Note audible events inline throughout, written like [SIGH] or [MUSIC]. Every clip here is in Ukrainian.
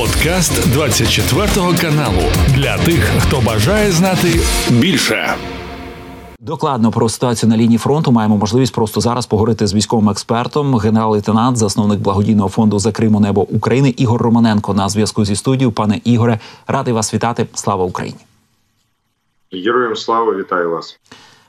Подкаст 24 каналу для тих, хто бажає знати більше. Докладно про ситуацію на лінії фронту маємо можливість просто зараз поговорити з військовим експертом, генерал-лейтенант, засновник благодійного фонду за Криму Небо України Ігор Романенко на зв'язку зі студією. Пане Ігоре, радий вас вітати. Слава Україні! Героям слава вітаю вас.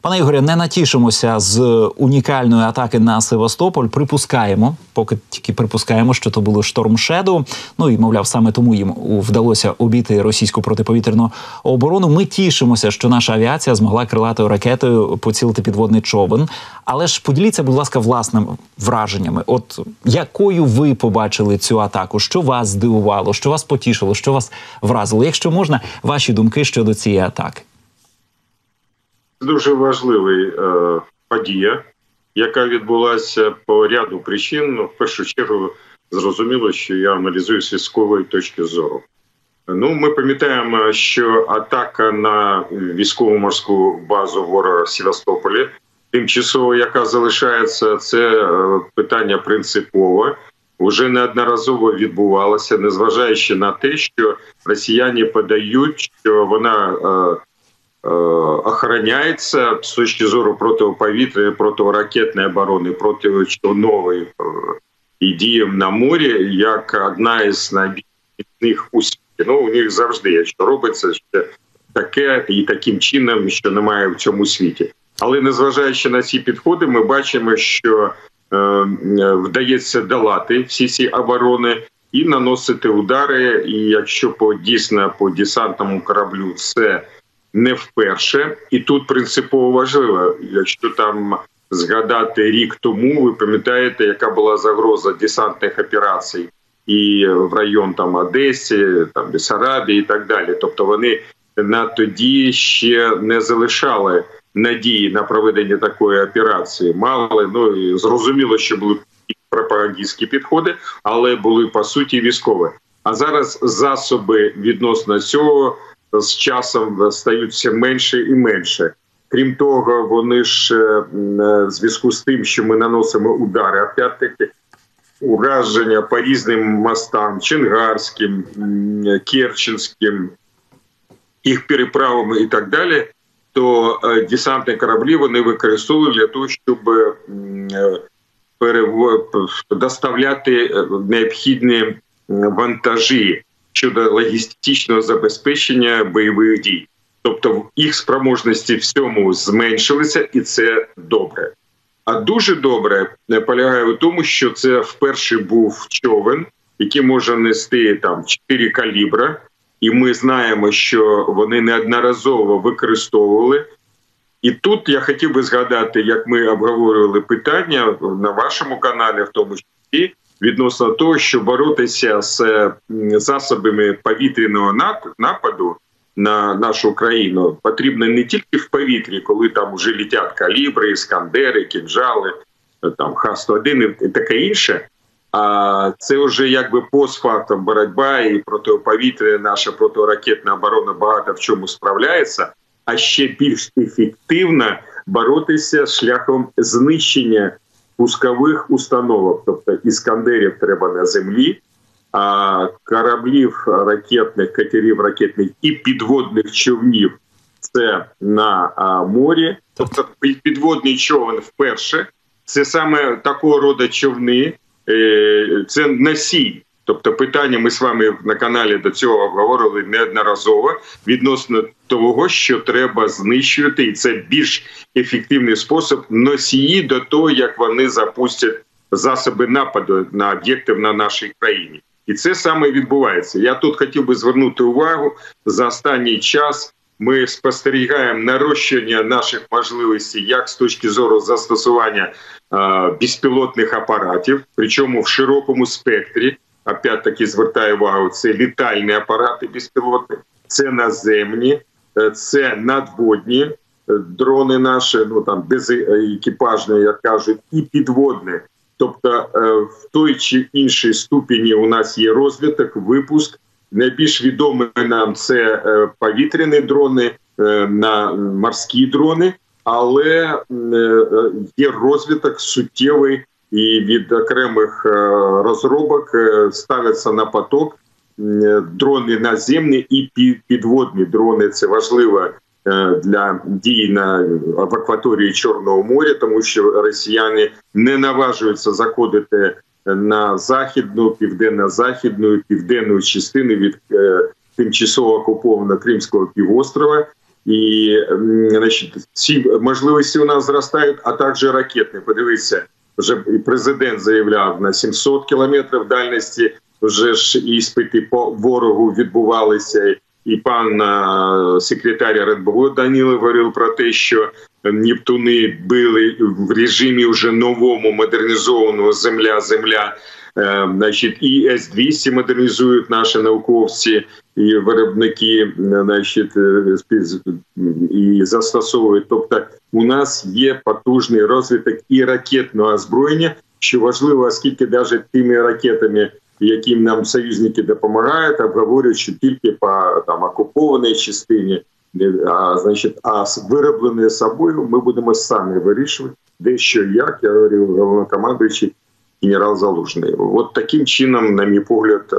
Пане Ігорі, не натішимося з унікальної атаки на Севастополь. Припускаємо, поки тільки припускаємо, що то було шторм Шеду. Ну і мовляв, саме тому їм вдалося обійти російську протиповітряну оборону. Ми тішимося, що наша авіація змогла крилатою ракетою поцілити підводний човен. Але ж поділіться, будь ласка, власними враженнями. От якою ви побачили цю атаку? Що вас здивувало, що вас потішило, що вас вразило? Якщо можна, ваші думки щодо цієї атаки дуже важливий е, подія, яка відбулася по ряду причин. Ну, в першу чергу зрозуміло, що я аналізую з військової точки зору. Ну, ми пам'ятаємо, що атака на військово-морську базу ворога в Севастополі, тимчасово, яка залишається, це е, питання принципове. Уже неодноразово відбувалося, незважаючи на те, що росіяни подають, що вона е, Е, з точки зору протиповітряної, протиракетної оборони, протичовнової і діям на морі як одна із найбільших у світі. Ну у них завжди, якщо робиться ще таке і таким чином, що немає в цьому світі. Але незважаючи на ці підходи, ми бачимо, що е, вдається долати всі ці оборони і наносити удари. І якщо по дійсно по десантному кораблю це не вперше, і тут принципово важливо, якщо там згадати рік тому, ви пам'ятаєте, яка була загроза десантних операцій і в район там Одесі, там Бесарабії і так далі. Тобто вони на тоді ще не залишали надії на проведення такої операції. Мали ну і зрозуміло, що були пропагандистські підходи, але були по суті військові. А зараз засоби відносно цього з часом стають все менше і менше. Крім того, вони ж е, в зв'язку з тим, що ми наносимо удари, опять-таки, ураження по різним мостам, Ченгарським, Керченським, їх переправами і так далі, то е, десантні кораблі вони використовують для того, щоб е, доставляти необхідні вантажі щодо логістичного забезпечення бойових дій. Тобто їх спроможності в цьому зменшилися, і це добре. А дуже добре полягає у тому, що це вперше був човен, який може нести там 4 калібра, і ми знаємо, що вони неодноразово використовували. І тут я хотів би згадати, як ми обговорювали питання на вашому каналі, в тому числі відносно того, що боротися з засобами повітряного нападу на нашу країну потрібно не тільки в повітрі, коли там вже літять калібри, іскандери, кінжали, там Х-101 і таке інше. А це вже якби постфактом боротьба і протиповітря, наша протиракетна оборона багато в чому справляється, а ще більш ефективно боротися шляхом знищення пускових установок, тобто іскандерів треба на землі, а кораблів ракетних, катерів ракетних і підводних човнів це на морі. Тобто підводний човен вперше. Це саме такого роду човни, е, це носій Тобто, питання ми з вами на каналі до цього обговорили неодноразово відносно того, що треба знищувати, і це більш ефективний спосіб носії до того, як вони запустять засоби нападу на об'єкти на нашій країні, і це саме відбувається. Я тут хотів би звернути увагу за останній час. Ми спостерігаємо нарощення наших можливостей як з точки зору застосування е, безпілотних апаратів, причому в широкому спектрі опять-таки звертаю увагу, це літальні апарати безпілотні, це наземні, е, це надводні е, дрони наші, ну там безекіпажні, як кажуть, і підводні. Тобто е, в той чи іншій ступені у нас є розвиток, випуск. Найбільш відомі нам це повітряні дрони, на морські дрони, але є розвиток суттєвий і від окремих е, розробок е, ставляться на поток дрони наземні і підводні дрони. Це важливо для дій на в акваторії Чорного моря, тому що росіяни не наважуються заходити на західну, південно-західну, південну частину від тимчасово окупованого Кримського півострова. І значить, ці можливості у нас зростають, а також ракетні. Подивіться, вже і президент заявляв на 700 кілометрів дальності. Вже ж іспити по ворогу відбувалися, і пан секретар РНБО Даніло говорив про те, що Нептуни били в режимі вже новому модернізованого земля-земля. Е, значить, і С-200 модернізують наші науковці і виробники, значить, е, і застосовують. Тобто, у нас є потужний розвиток і ракетного озброєння, що важливо, оскільки навіть тими ракетами, яким нам союзники допомагають, обговорюють, що тільки по там окупованій частині. А значить, а вироблене собою ми будемо самі вирішувати, де що як я говорив головнокомандуючий генерал Залужний. От таким чином, на мій погляд, е,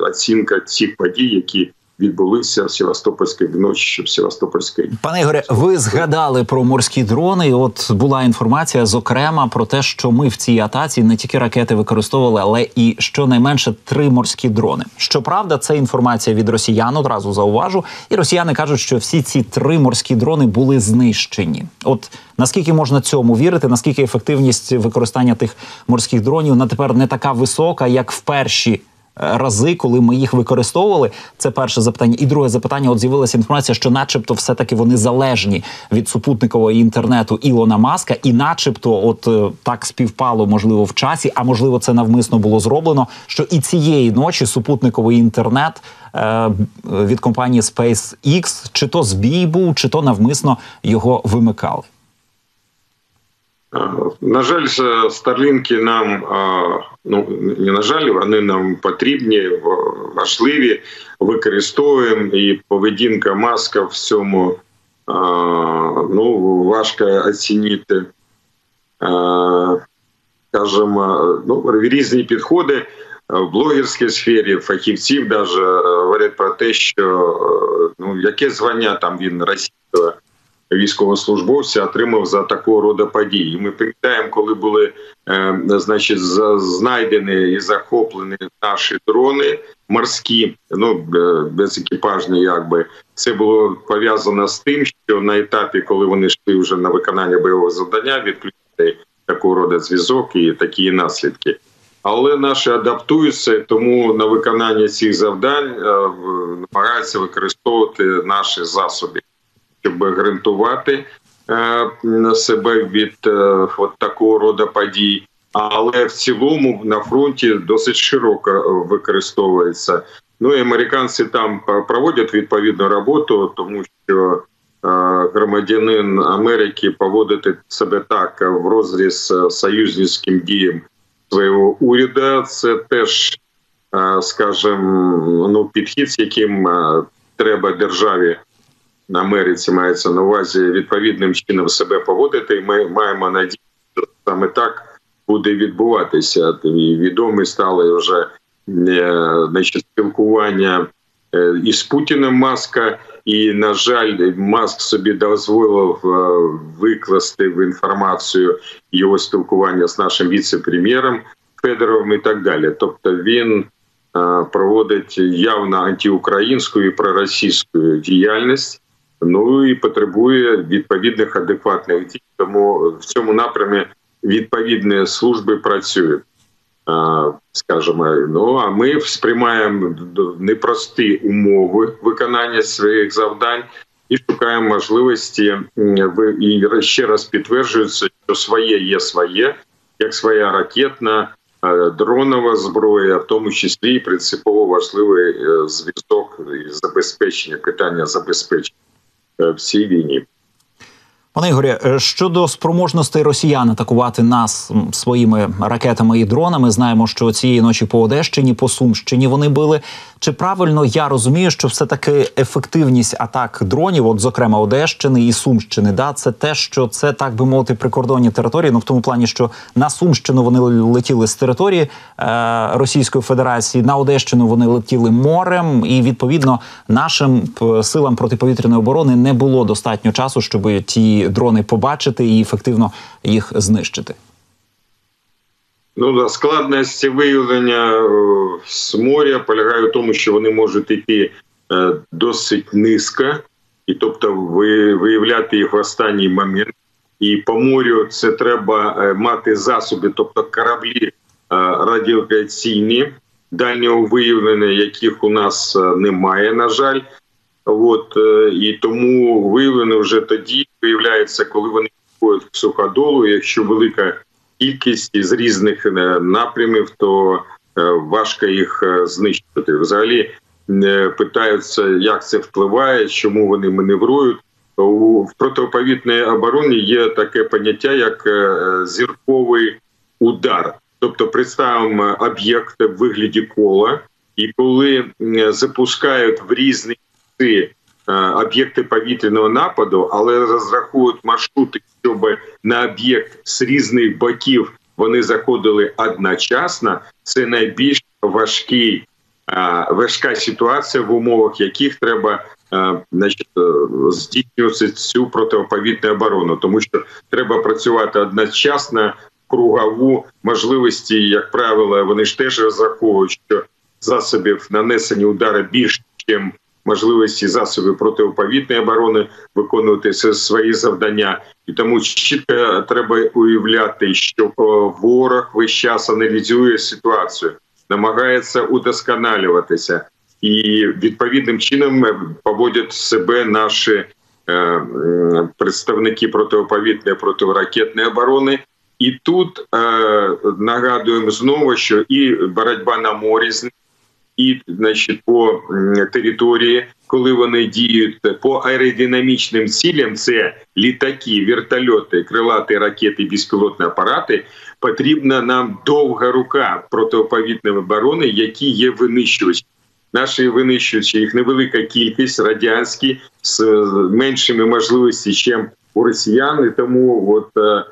оцінка цих подій, які відбулися в Севастопольській вночі в Севастопольській. Пане Ігоре, ви згадали про морські дрони. От була інформація, зокрема, про те, що ми в цій атаці не тільки ракети використовували, але і щонайменше три морські дрони. Щоправда, це інформація від росіян одразу зауважу. І росіяни кажуть, що всі ці три морські дрони були знищені. От наскільки можна цьому вірити? Наскільки ефективність використання тих морських дронів на тепер не така висока, як в перші рази, коли ми їх використовували. Це перше запитання. І друге запитання: от з'явилася інформація, що, начебто, все таки вони залежні від супутникового інтернету Ілона Маска, і, начебто, от е, так співпало, можливо, в часі, а можливо, це навмисно було зроблено. Що і цієї ночі супутниковий інтернет. Е, від компанії SpaceX, чи то збій був, чи то навмисно його вимикали. На жаль, старлінки нам ну не на жаль, вони нам потрібні, важливі, використовуємо і поведінка маска в цьому ну важко оцінити. Скажімо, ну різні підходи в блогерській сфері фахівців навіть говорять про те, що ну яке звання там він російського військовослужбовця отримав за такого роду події. Ми пам'ятаємо, коли були е, значить знайдені і захоплені наші дрони морські, ну безекіпажні, якби це було пов'язано з тим, що на етапі, коли вони йшли вже на виконання бойового завдання, відключити такого роду зв'язок і такі наслідки. Але наші адаптуються, тому на виконання цих завдань е, намагаються використовувати наші засоби щоб гарантувати е, себе від е, от такого роду подій. Але в цілому на фронті досить широко використовується. Ну і американці там проводять відповідну роботу, тому що е, громадянин Америки поводити себе так в розріз союзницьким діям свого уряду. Це теж, скажімо, ну підхід, з яким треба державі Америці мається на увазі відповідним чином себе поводити. і Ми маємо надію, що саме так буде відбуватися. І відомі стали вже е, значить, спілкування е, із Путіним Маска. І на жаль, маск собі дозволив е, викласти в інформацію його спілкування з нашим віце-прем'єром Федоровим і так далі. Тобто він проводить явно антиукраїнську і проросійську діяльність ну і потребує відповідних адекватних дій. Тому в цьому напрямі відповідні служби працюють. Скажімо, ну а ми сприймаємо непрості умови виконання своїх завдань і шукаємо можливості і ще раз підтверджується, що своє є своє, як своя ракетна дронова зброя, в тому числі принципово важливий е, зв'язок і забезпечення питання забезпечення. Е, в війні. Пане Ігорі, е, щодо спроможностей росіян атакувати нас своїми ракетами і дронами, знаємо, що цієї ночі по Одещині, по Сумщині вони били. Чи правильно я розумію, що все таки ефективність атак дронів, от зокрема Одещини і Сумщини, да, це те, що це так би мовити прикордонні території. Ну в тому плані, що на Сумщину вони летіли з території е, Російської Федерації, на Одещину вони летіли морем, і відповідно нашим силам протиповітряної оборони не було достатньо часу, щоб ті дрони побачити і ефективно їх знищити. Ну складність виявлення е, з моря полягає в тому, що вони можуть йти е, досить низько, і тобто виявляти їх в останній момент. І по морю це треба е, мати засоби, тобто кораблі радіолокаційні, дальнього виявлення, яких у нас немає, на жаль. От і тому виявлено вже тоді виявляється, коли вони входять в суходолу, якщо велика кількість з різних е, напрямів, то е, важко їх е, знищити. Взагалі питаються, як це впливає, чому вони маневрують. В протиповітній обороні є таке поняття, як зірковий удар. Тобто представимо об'єкт в вигляді кола, і коли запускають в різні об'єкти повітряного нападу, але розраховують маршрути, щоб на об'єкт з різних боків вони заходили одночасно. Це найбільш важкий важка ситуація, в умовах яких треба значить, е, здійснювати цю протиповітну оборону, тому що треба працювати одночасно кругову можливості, як правило, вони ж теж розраховують, що засобів нанесення удару більше, ніж можливості засобів протиповітної оборони виконувати свої завдання, і тому чітко треба уявляти, що ворог весь час аналізує ситуацію, намагається удосконалюватися, і відповідним чином поводять себе наші е, представники протиповітної протиракетної оборони. І тут е, нагадуємо знову, що і боротьба на морі з і значить, по території, коли вони діють по аеродинамічним цілям, це літаки, вертольоти, крилаті ракети, безпілотні апарати. Потрібна нам довга рука протиповітної оборони, які є винищувачі. Наші винищувачі, їх невелика кількість радянські з меншими можливостями, ніж у росіян. І Тому от е,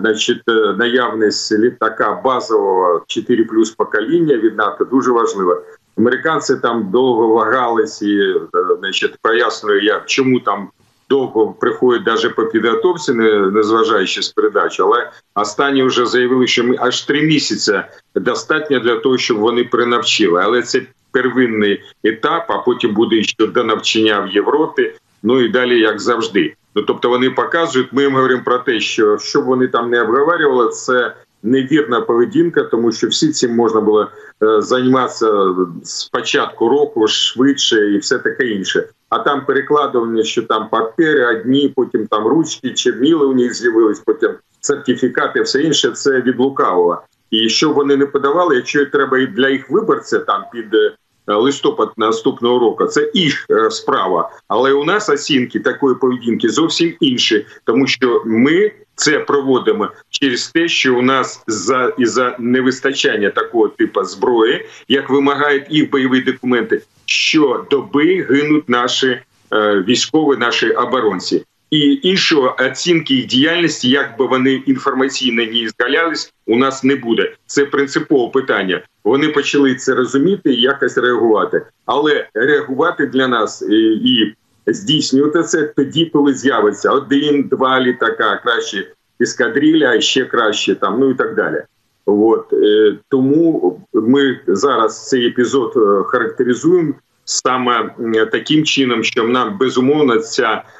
значить, е, наявність літака базового 4 плюс покоління від НАТО дуже важлива. Американці там довго вагались і е, значить, пояснюю, я чому там довго приходять навіть по підготовці, не зважаючи з передач, але останні вже заявили, що ми аж три місяці достатньо для того, щоб вони принавчили. Але це первинний етап, а потім буде ще до навчання в Європі. Ну і далі, як завжди. Ну тобто вони показують. Ми їм говоримо про те, що щоб вони там не обговорювали, це невірна поведінка, тому що всі цим можна було е, займатися з початку року швидше і все таке інше. А там перекладування, що там папери одні, потім там ручки, черніли у них з'явились, потім сертифікати, все інше це від лукавого. І що вони не подавали, якщо треба і для їх виборця там під е, листопад наступного року. Це їх е, справа. Але у нас оцінки такої поведінки зовсім інші, тому що ми це проводимо через те, що у нас за із за невистачання такого типу зброї, як вимагають їх бойові документи, що доби гинуть наші е, військові, наші оборонці і іншої оцінки їх діяльності, як би вони інформаційно не згалялись, у нас не буде. Це принципове питання. Вони почали це розуміти і якось реагувати, але реагувати для нас і, і здійснювати це тоді, коли з'явиться один, два літака, краще ескадрилля, а ще краще там, ну і так далі. От е, тому ми зараз цей епізод е, характеризуємо саме таким чином, що нам безумовно ця Е,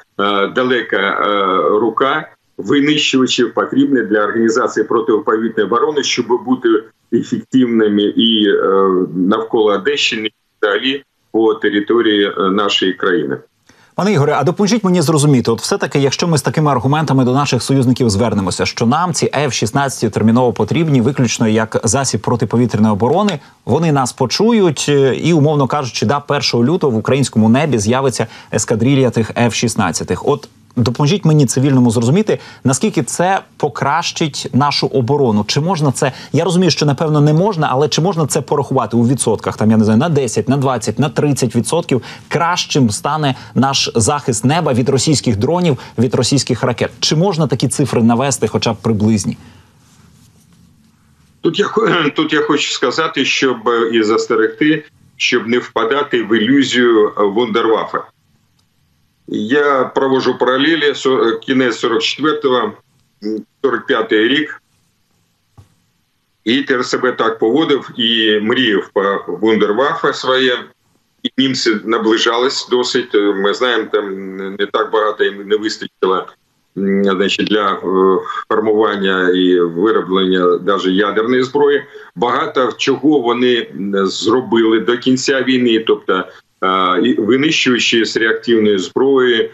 далека е, рука винищувачів потрібна для організації протиповітної оборони, щоб бути ефективними і е, навколо Одещини, і далі по території нашої країни. Пане Ігоре, а допоможіть мені зрозуміти, от все таки, якщо ми з такими аргументами до наших союзників звернемося, що нам ці F-16 терміново потрібні, виключно як засіб протиповітряної оборони, вони нас почують, е, і умовно кажучи, да, 1 лютого в українському небі з'явиться ескадрилія тих F-16. От допоможіть мені цивільному зрозуміти, наскільки це покращить нашу оборону. Чи можна це? Я розумію, що напевно не можна, але чи можна це порахувати у відсотках? Там я не знаю на 10, на 20, на 30 відсотків кращим стане наш захист неба від російських дронів, від російських ракет. Чи можна такі цифри навести, хоча б приблизні? Тут я [CLEARS THROAT] тут я хочу сказати, щоб і застерегти, щоб не впадати в ілюзію вундервафа. Я провожу паралелі кінець 44-го, 45-й рік. Гітлер себе так поводив і мріяв по вундервафа своє, і німці наближались досить. Ми знаємо, там не так багато їм не вистачило значить, для формування і вироблення навіть ядерної зброї. Багато чого вони зробили до кінця війни, тобто винищуючи з реактивної зброї,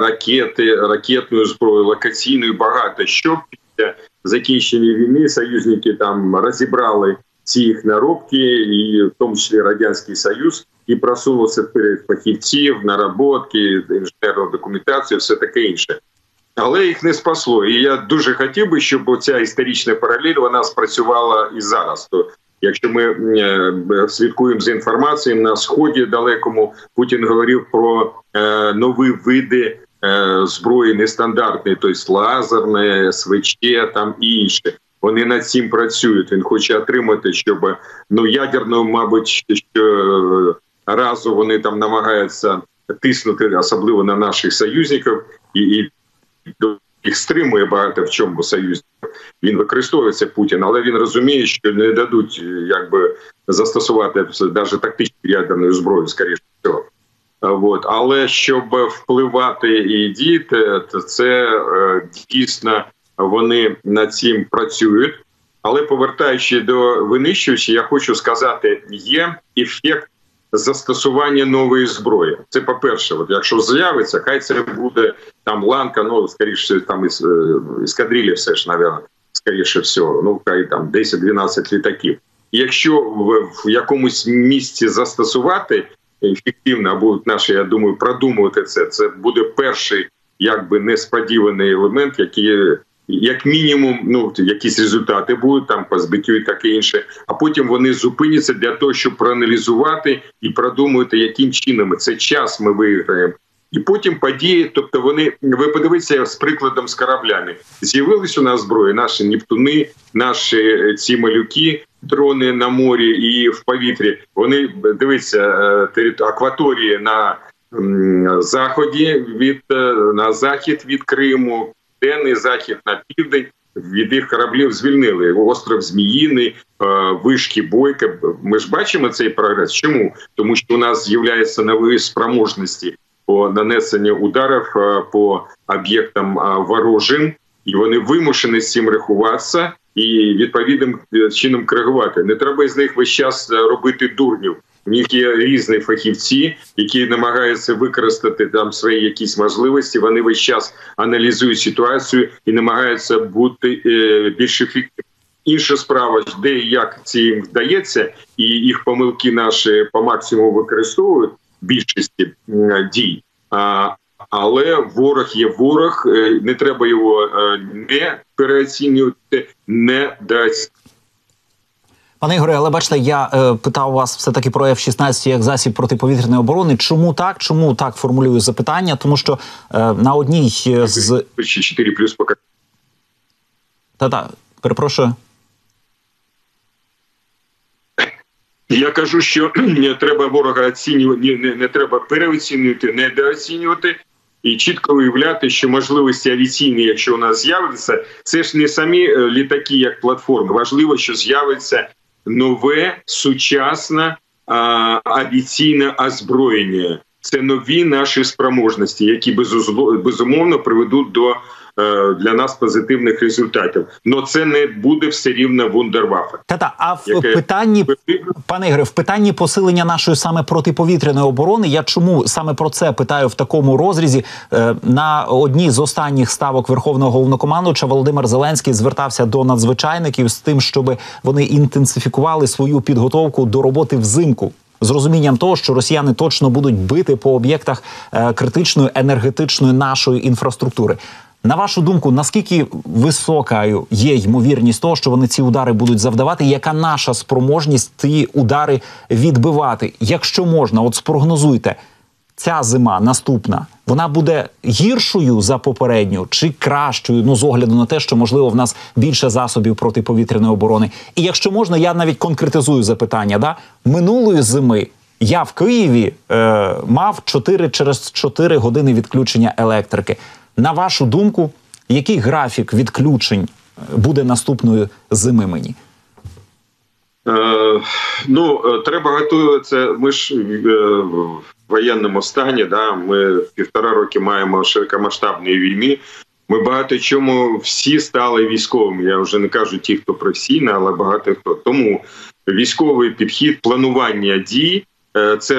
ракети, ракетної зброї, локаційної багато що після закінчення війни союзники там розібрали ці їх наробки, і в тому числі радянський союз, і просунувся вперед фахівців, наработки, інженерну документацію, все таке інше. Але їх не спасло. І я дуже хотів би, щоб ця історична паралель вона спрацювала і зараз. То Якщо ми е, слідкуємо за інформацією на сході далекому, Путін говорив про е, нові види е, зброї нестандартної, тобто лазерне, СВЧ там і інше. Вони над цим працюють. Він хоче отримати, щоб ну ядерну, мабуть, що разу вони там намагаються тиснути, особливо на наших союзників, і, і їх стримує багато в чому союз. Він використовується Путін, але він розуміє, що не дадуть якби застосувати навіть тактичну ядерну зброю, скоріше всього. От. Але щоб впливати і діяти, то це е, дійсно вони над цим працюють. Але повертаючи до винищувачів, я хочу сказати, є ефект застосування нової зброї. Це по перше, от якщо з'явиться, хай це буде там ланка, ну скоріше там із ескадрилі все ж, навіть, скоріше всього, ну хай там 10-12 літаків. Якщо в, в якомусь місці застосувати ефективно, будуть наші, я думаю, продумувати це. Це буде перший якби несподіваний елемент, який як мінімум, ну якісь результати будуть там по збиттю і таке інше. А потім вони зупиняться для того, щоб проаналізувати і продумувати, яким чином це час ми виграємо. І потім події, тобто вони ви подивіться з прикладом з кораблями. З'явились у нас зброї, наші Нептуни, наші е, ці малюки, дрони на морі і в повітрі. Вони дивіться е, акваторії на заході від е, на захід від Криму, південний захід на південь. Від їх кораблів звільнили остров Зміїний, вишки Бойка. Ми ж бачимо цей прогрес. Чому тому, що у нас з'являються нові спроможності по нанесенню ударів по об'єктам ворожин, і вони вимушені з цим рахуватися і відповідним е, чином коригувати. Не треба з них весь час робити дурнів. В них є різні фахівці, які намагаються використати там свої якісь можливості. Вони весь час аналізують ситуацію і намагаються бути е, більш ефективними. Інша справа, де і як це їм вдається, і їх помилки наші по максимуму використовують більшості дій. А, Але ворог є ворог, е, не треба його е, не переоцінювати, не дати. Пане Ігоре, але бачите, я е, питав вас все таки про F-16 як засіб протиповітряної оборони. Чому так? Чому так формулюю запитання? Тому що е, на одній з 4 плюс поки та та перепрошую. Я кажу, що [CLEARS THROAT] не треба ворога оцінювати, не, не треба переоцінювати, недооцінювати і чітко виявляти, що можливості авіаційні, якщо у нас з'являться, це ж не самі е, літаки, як платформи. Важливо, що з'явиться нове сучасне авіаційне озброєння. Це нові наші спроможності, які безумовно приведуть до для нас позитивних результатів. Но це не буде все рівно вундервафа. Та-та, а в яке... питанні пане Ігоре, в питанні посилення нашої саме протиповітряної оборони. Я чому саме про це питаю в такому розрізі? Е, на одній з останніх ставок Верховного головнокомандувача Володимир Зеленський звертався до надзвичайників з тим, щоб вони інтенсифікували свою підготовку до роботи взимку з розумінням того, що росіяни точно будуть бити по об'єктах е, критичної енергетичної нашої інфраструктури. На вашу думку, наскільки високою є ймовірність того, що вони ці удари будуть завдавати? Яка наша спроможність ці удари відбивати? Якщо можна, от спрогнозуйте, ця зима наступна вона буде гіршою за попередню чи кращою? Ну з огляду на те, що можливо в нас більше засобів протиповітряної оборони. І якщо можна, я навіть конкретизую запитання. Да минулої зими я в Києві е, мав 4 через 4 години відключення електрики. На вашу думку, який графік відключень буде наступної зими мені? Е, ну, треба готуватися. Ми ж е, в воєнному стані. Да, Ми півтора роки маємо широкомасштабної війни. Ми багато чому всі стали військовими. Я вже не кажу ті, хто професійно, але багато хто. Тому військовий підхід, планування дій це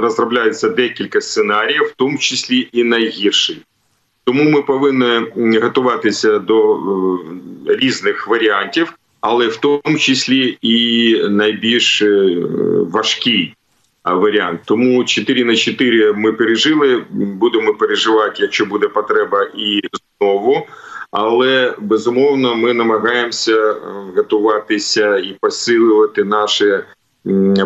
розробляється декілька сценаріїв, в тому числі і найгірший. Тому ми повинні готуватися до різних варіантів, але в тому числі і найбільш важкий варіант. Тому 4 на 4 ми пережили. Будемо переживати, якщо буде потреба, і знову. Але безумовно ми намагаємося готуватися і посилювати наші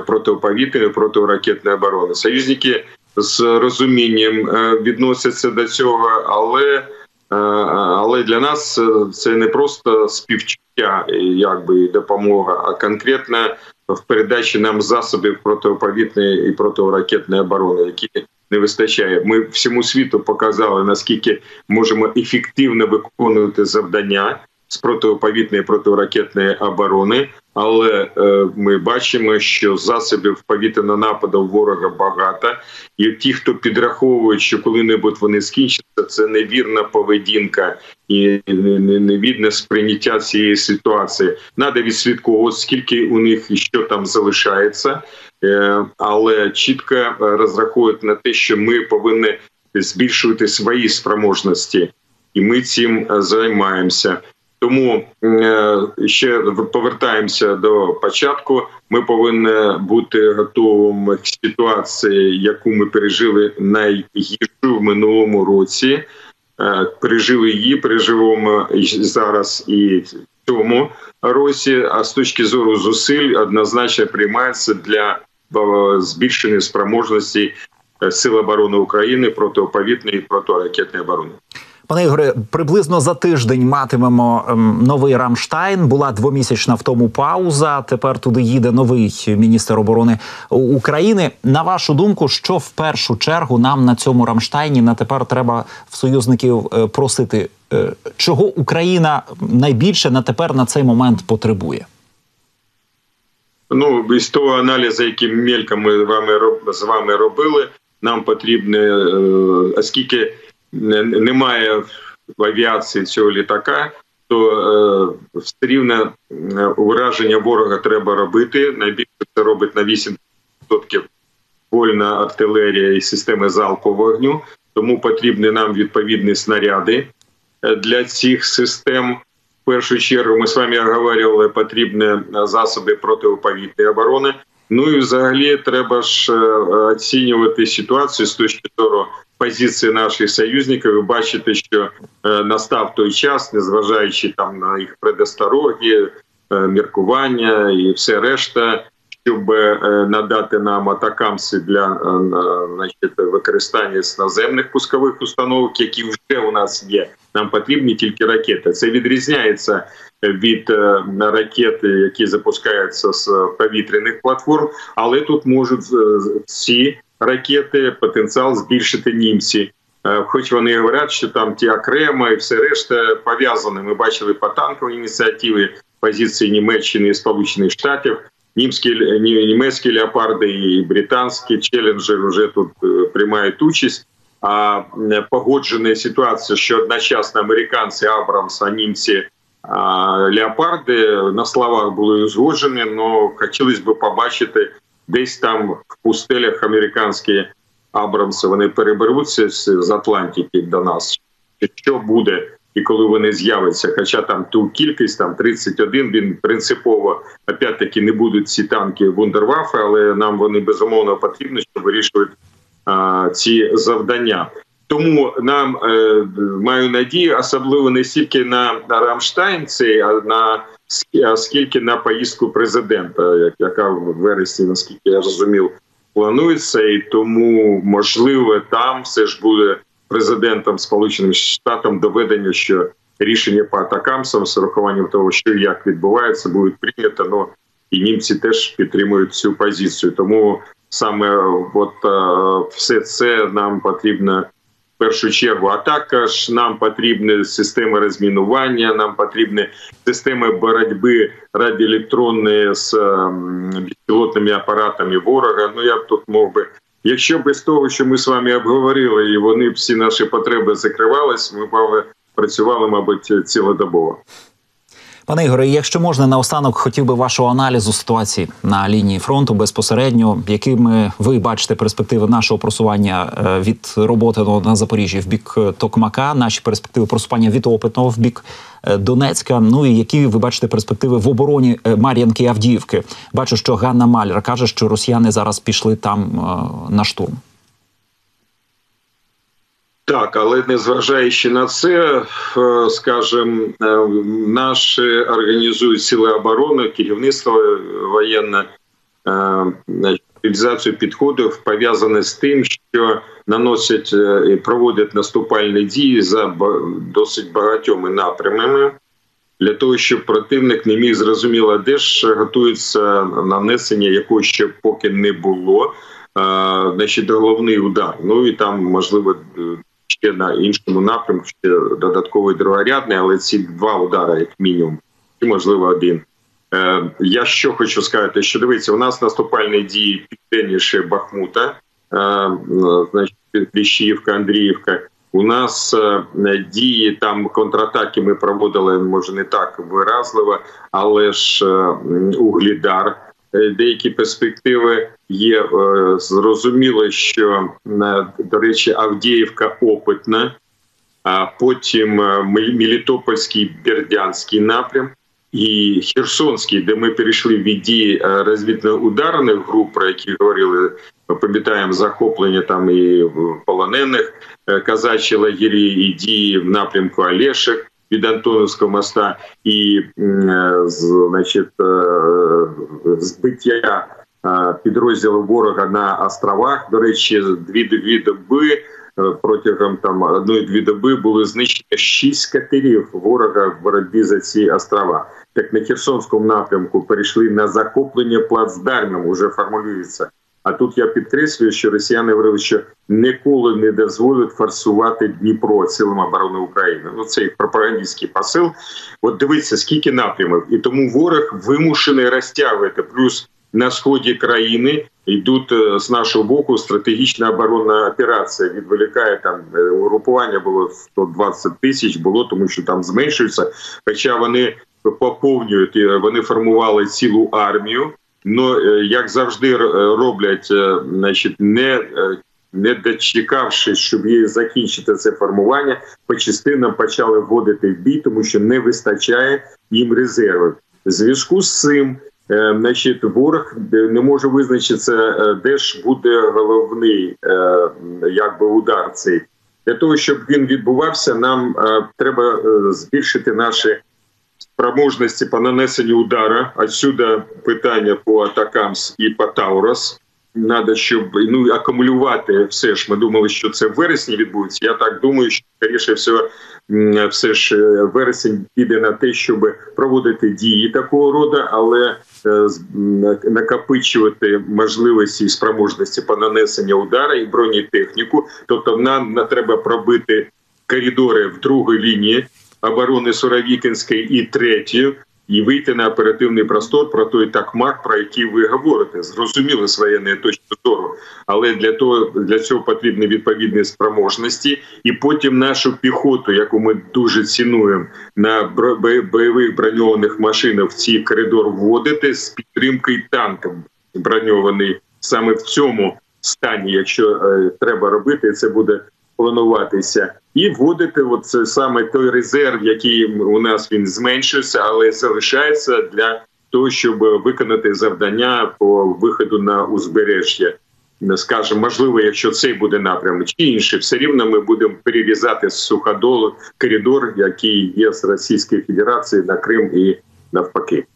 протиповітряної протиракетні оборони. Союзники з розумінням відносяться до цього, але але для нас це не просто співчуття, якби допомога, а конкретна в передачі нам засобів протиповітної і протиракетної оборони, які не вистачає. Ми всьому світу показали наскільки можемо ефективно виконувати завдання з протиповітної протиракетної оборони, але е, ми бачимо, що засобів повітряного нападу ворога багато, і ті, хто підраховують, що коли-небудь вони скінчаться, це невірна поведінка і невідне сприйняття цієї ситуації. Надо відслідковувати, скільки у них і що там залишається, е, але чітко розраховують на те, що ми повинні збільшувати свої спроможності, і ми цим займаємося. Тому е, ще повертаємося до початку. Ми повинні бути готовими к ситуації, яку ми пережили найгіршу в минулому році. Е, пережили її, переживемо зараз і в цьому році. А з точки зору зусиль однозначно приймається для е, збільшення спроможності Сил оборони України протиповітної і протиракетної оборони. Пане Ігоре, приблизно за тиждень матимемо ем, новий Рамштайн. Була двомісячна в тому пауза. Тепер туди їде новий міністр оборони України. На вашу думку, що в першу чергу нам на цьому Рамштайні на тепер треба в союзників е, просити, е, чого Україна найбільше на тепер на цей момент потребує? Ну з того аналізу, який мельком ми вами з вами робили, нам потрібно, е, оскільки немає в авіації цього літака, то е, все рівно ураження ворога треба робити. Найбільше це робить на 8% вольна артилерія і системи залпового вогню. Тому потрібні нам відповідні снаряди для цих систем. В першу чергу ми з вами говорили, потрібні засоби протиповітряної оборони. Ну і взагалі треба ж оцінювати ситуацію з точки зору позиції наших союзників. Ви бачите, що настав той час, незважаючи там на їх предостороги, міркування і все решта. Щоб надати нам атакамси для значить, використання з наземних пускових установок, які вже у нас є, нам потрібні тільки ракети. Це відрізняється від ракет, які запускаються з повітряних платформ, але тут можуть ці ракети потенціал збільшити німці. Хоч вони говорять, що там ті окремо і все решта пов'язане. Ми бачили по танковій ініціативі позиції Німеччини і Сполучених Штатів. Німські німецькі леопарди і британські челенджери вже тут приймають участь. А погоджена ситуація, що одночасно американці Абрамс, а німці леопарди на словах були узгоджені, але хотілося б побачити десь там в пустелях американські Абрамси вони переберуться з Атлантики до нас. Що буде і коли вони з'являться. Хоча там ту кількість, там 31, він принципово опять-таки не будуть ці танки вундервафи, але нам вони безумовно потрібні, щоб вирішувати а, ці завдання. Тому нам е, маю надію, особливо не стільки на Рамштайн, цей а на скільки на поїздку президента, яка в вересні, наскільки я розумів, планується, і тому можливо там все ж буде президентом Сполученим Штатам доведення, що рішення по атакамсам з урахуванням того, що як відбувається, будуть прийнято. Ну і німці теж підтримують цю позицію. Тому саме от все це нам потрібно першу чергу. А також нам потрібні системи розмінування, нам потрібні системи боротьби радіоелектронної з безпілотними апаратами ворога. Ну я б тут мов би. Якщо без того, що ми з вами обговорили, і вони всі наші потреби закривались, ми б працювали, мабуть, цілодобово. Пане Ігоре, якщо можна наостанок, хотів би вашого аналізу ситуації на лінії фронту безпосередньо, якими ви бачите перспективи нашого просування е, від роботи на Запоріжжі в бік е, Токмака, наші перспективи просування від Опитного в бік е, Донецька. Ну і які ви бачите перспективи в обороні Мар'янки Авдіївки? Бачу, що Ганна Маляр каже, що росіяни зараз пішли там на штурм. Так, але незважаючи на це, е, скажімо, е, наші організують сили оборони, керівництво воєнне реалізацію підходів пов'язане з тим, що наносять е, і проводять наступальні дії за досить багатьома напрямами. Для того щоб противник не міг зрозуміло, де ж готується нанесення якого ще поки не було, значить головний удар. Ну і там можливо ще на іншому напрямку, ще додатковий другорядний, але ці два удари, як мінімум, і можливо один. Е, Я що хочу сказати, що дивіться, у нас наступальні дії південніше Бахмута, е, значить Кліщівка, Андріївка. У нас е, дії там контратаки ми проводили, може не так виразливо, але ж е, Углідар. Е, деякі перспективи є. Е, зрозуміло, що е, до речі, Авдіївка опитна, а потім Мелітопольський Бердянський напрям і Херсонський, де ми перейшли від дії розвідно-ударних груп, про які говорили. Пам'ятаємо захоплення там і полонених казачі лагері, і дії в напрямку Олешек від Антоновського моста і значить, збиття підрозділу ворога на островах. До речі, дві дві доби е, протягом там одної-дві доби були знищені шість катерів ворога в боротьбі за ці острова. Так на Херсонському напрямку перейшли на захоплення плацдармом, уже формулюється. А тут я підкреслюю, що росіяни говорили, що ніколи не дозволять форсувати Дніпро силам оборони України. Ну це їх пропагандистський посил. От дивіться, скільки напрямів, і тому ворог вимушений розтягувати. Плюс на сході країни йдуть е, з нашого боку стратегічна оборонна операція. Відволікає там е, угрупування було 120 тисяч. Було тому, що там зменшується. Хоча вони поповнюють вони формували цілу армію. Ну як завжди роблять, значить, не не дочекавши, щоб її закінчити це формування, по частинам почали вводити в бій, тому що не вистачає їм резервів. Зв'язку з цим, е, значить, ворог не може визначитися, е, де ж буде головний е, якби удар цей. Для того щоб він відбувався, нам треба збільшити наші спроможності по нанесенню удара. Отсюда питання по ATACMS і по Taurus. Надо, щоб ну акумулювати все ж. Ми думали, що це в вересні відбудеться. Я так думаю, що скоріше всього, все ж е, вересень піде на те, щоб проводити дії такого роду, але е, накопичувати можливості і спроможності по нанесенню удара і бронетехніку. Тобто, нам треба пробити коридори в другій лінії оборони Суровікінської і третьої, і вийти на оперативний простор про той такмак, про який ви говорите, зрозуміли з воєнної точки зору, але для того для цього потрібні відповідні спроможності, і потім нашу піхоту, яку ми дуже цінуємо на бойових броньованих машинах в цей коридор вводити з підтримкою танком броньований. Саме в цьому стані, якщо е, треба робити, це буде плануватися, і вводити оце саме той резерв, який у нас він зменшився, але залишається для того, щоб виконати завдання по виходу на узбережжя. Скажемо, можливо, якщо цей буде напрямок чи інший, все рівно ми будемо перерізати з суходолу коридор, який є з Російської Федерації на Крим і навпаки.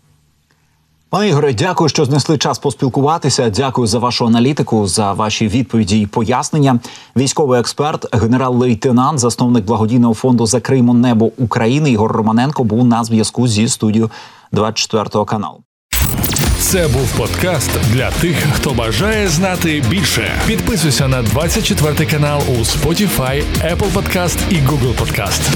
Пане Ігоре, дякую, що знесли час поспілкуватися. Дякую за вашу аналітику, за ваші відповіді і пояснення. Військовий експерт, генерал-лейтенант, засновник благодійного фонду Закриймо небо України Ігор Романенко був на зв'язку зі студією 24 каналу. Це був подкаст для тих, хто бажає знати більше. Підписуйся на 24 канал у Spotify, Apple Podcast і Google Podcast.